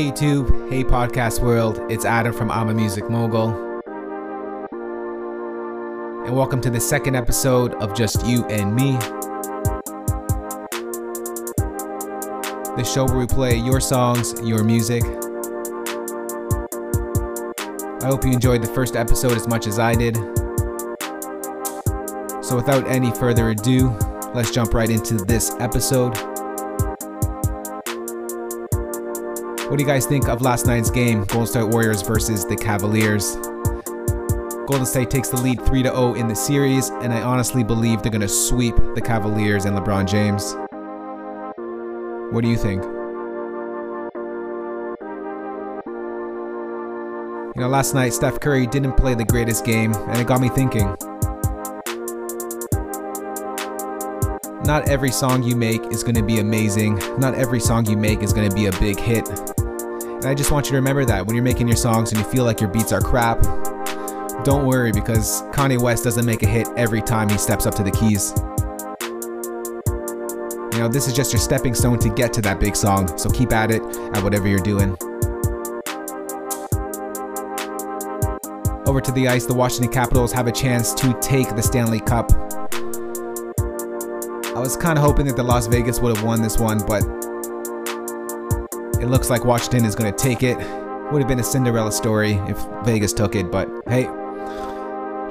Hey YouTube, hey podcast world, it's Adam from I'm a Music Mogul. And welcome to the second episode of Just You and Me. The show where we play your songs, your music. I hope you enjoyed the first episode as much as I did. So without any further ado, let's jump right into this episode. What do you guys think of last night's game, Golden State Warriors versus the Cavaliers? Golden State takes the lead 3 0 in the series, and I honestly believe they're going to sweep the Cavaliers and LeBron James. What do you think? You know, last night Steph Curry didn't play the greatest game, and it got me thinking. Not every song you make is going to be amazing. Not every song you make is going to be a big hit. And I just want you to remember that when you're making your songs and you feel like your beats are crap, don't worry because Kanye West doesn't make a hit every time he steps up to the keys. You know, this is just your stepping stone to get to that big song, so keep at it at whatever you're doing. Over to the ice, the Washington Capitals have a chance to take the Stanley Cup. I was kind of hoping that the Las Vegas would have won this one, but it looks like Washington is going to take it. Would have been a Cinderella story if Vegas took it, but hey,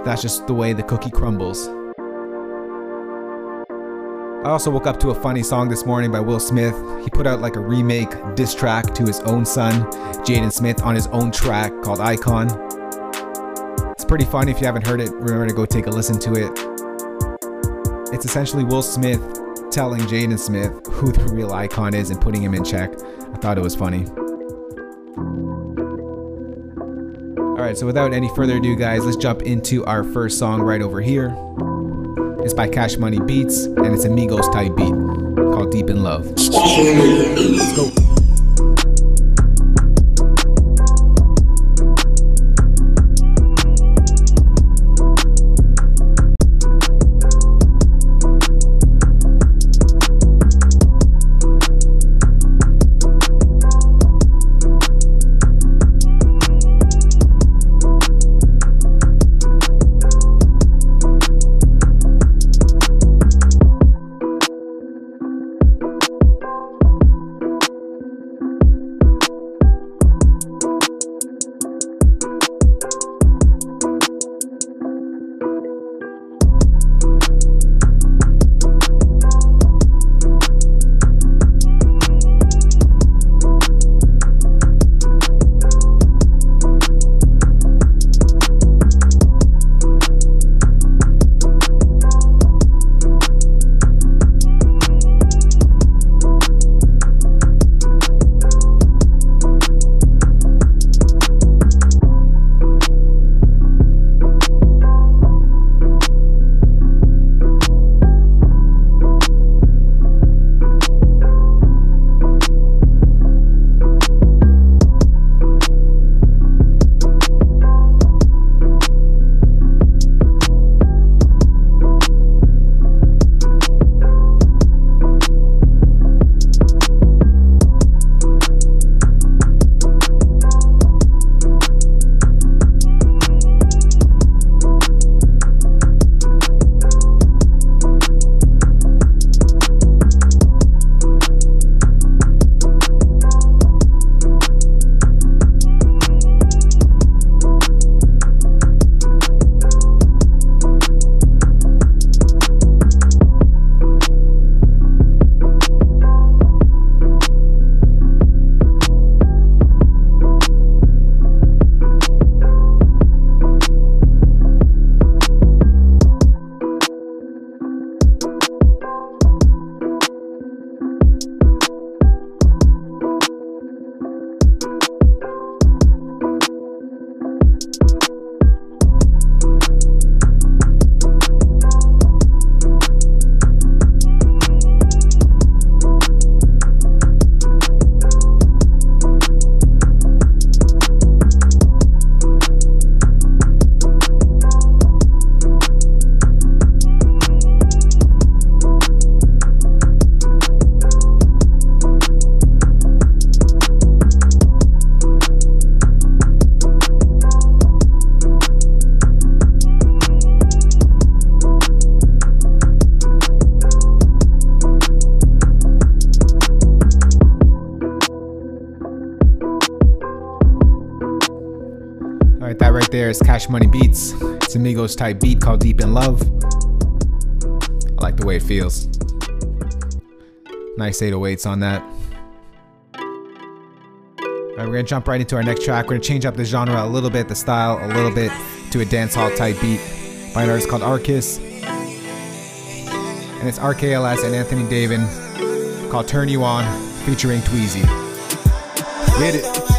that's just the way the cookie crumbles. I also woke up to a funny song this morning by Will Smith. He put out like a remake diss track to his own son, Jaden Smith, on his own track called Icon. It's pretty funny if you haven't heard it. Remember to go take a listen to it. It's essentially Will Smith telling Jaden Smith who the real icon is and putting him in check. I thought it was funny. Alright, so without any further ado, guys, let's jump into our first song right over here. It's by Cash Money Beats, and it's a Migos type beat called Deep in Love. Let's go. Right Cash Money Beats. It's a Migos type beat called Deep in Love. I like the way it feels. Nice 808s on that. Alright, we're gonna jump right into our next track. We're gonna change up the genre a little bit, the style a little bit, to a dancehall type beat by an artist called Arcus. And it's RKLS and Anthony Davin called Turn You On featuring Tweezy. Get it.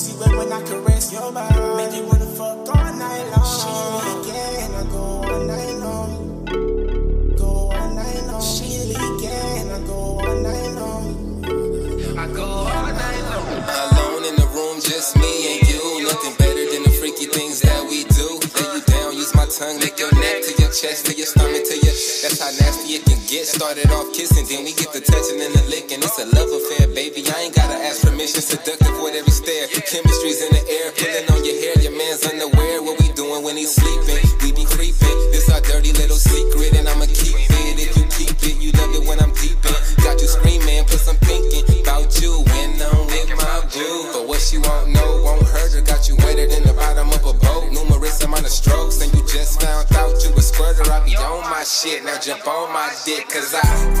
pussy wet when I caress your body. Make you wanna fuck all night long. She again, I go all night long. Go all night long. She again, I go all night long. I go all night long. Alone in the room, just me and you. Nothing better than the freaky things that we do. Lay you down, use my tongue, lick your neck to your chest, to your stomach, to your. That's how nasty it can get. Started off kissing, then we get the touching and the licking. It's a love affair, baby. I ain't gotta ask permission. Seduction jump on my dick, cause I.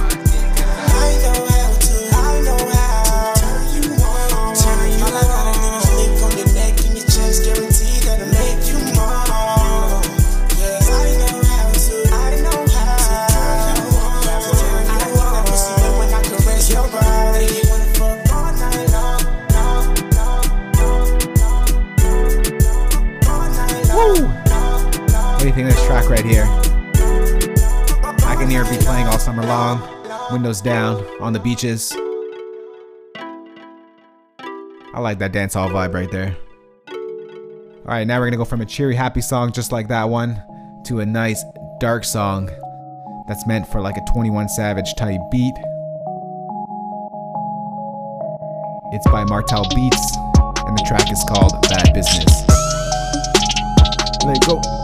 beaches. I like that dancehall vibe right there. Alright, now we're gonna go from a cheery, happy song just like that one to a nice, dark song that's meant for like a 21 Savage type beat. It's by Martel Beats, and the track is called Bad Business. Let go.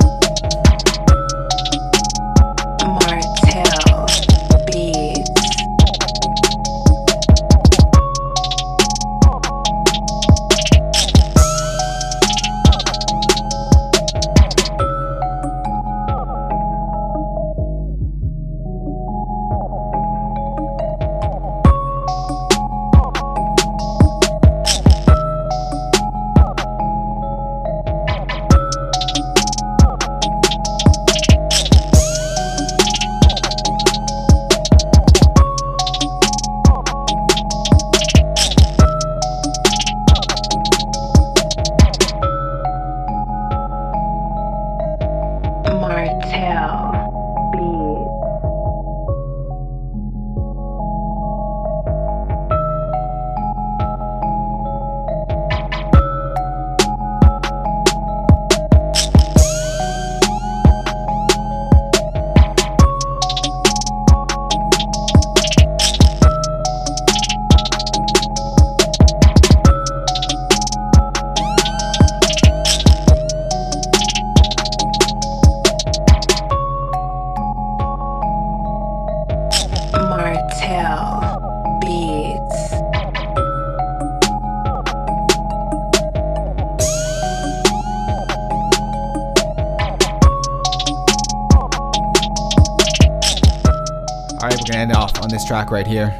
Off on this track right here.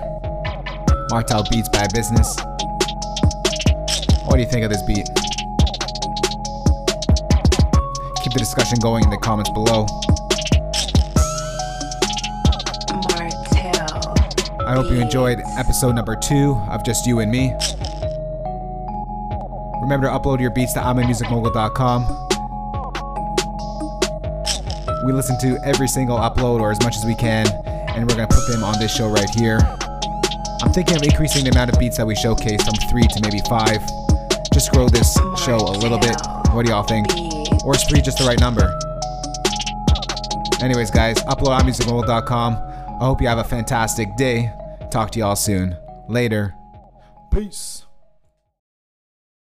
Martel Beats Bad Business. What do you think of this beat? Keep the discussion going in the comments below. Martel. I hope you enjoyed episode number two of Just You and Me. Remember to upload your beats to imamusicmogul.com. We listen to every single upload or as much as we can, and we're gonna put them on this show right here. I'm thinking of increasing the amount of beats that we showcase from three to maybe five. Just grow this show a little bit. What do y'all think? Or is three just the right number? Anyways, guys, upload I'mMusicMogul.com. I hope you have a fantastic day. Talk to y'all soon. Later. Peace.